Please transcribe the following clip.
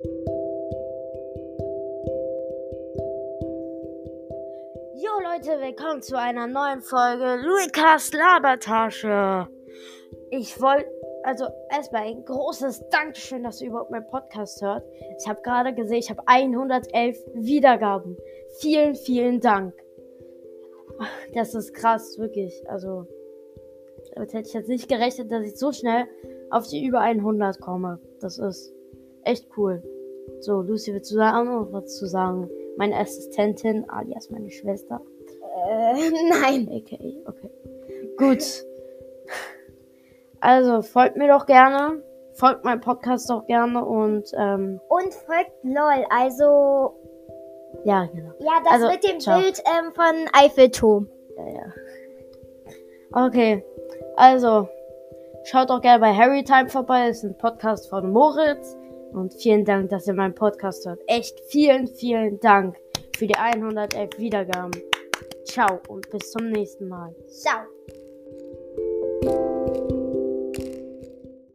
Jo Leute, willkommen zu einer neuen Folge Luikas Labertasche. Ich wollte, also erstmal ein großes Dankeschön, dass ihr überhaupt meinen Podcast hört. Ich habe gerade gesehen, ich habe 111 Wiedergaben. Vielen, vielen Dank. Das ist krass, wirklich. Also, damit hätte ich jetzt nicht gerechnet, dass ich so schnell auf die über 100 komme. Das ist echt cool. So, Lucy, willst du da auch noch was zu sagen? Meine Assistentin, alias meine Schwester. Äh, nein. Okay, okay. Gut. Also, folgt mir doch gerne. Folgt meinem Podcast doch gerne und, ähm, Und folgt LOL, also, ja, genau. ja, das Also, mit dem ciao. Bild ähm, von Eiffelturm. Ja, ja. Okay, also, schaut doch gerne bei Harry Time vorbei. Das ist ein Podcast von Moritz. Und vielen Dank, dass ihr meinen Podcast hört. Echt vielen, vielen Dank für die 111 Wiedergaben. Ciao und bis zum nächsten Mal. Ciao.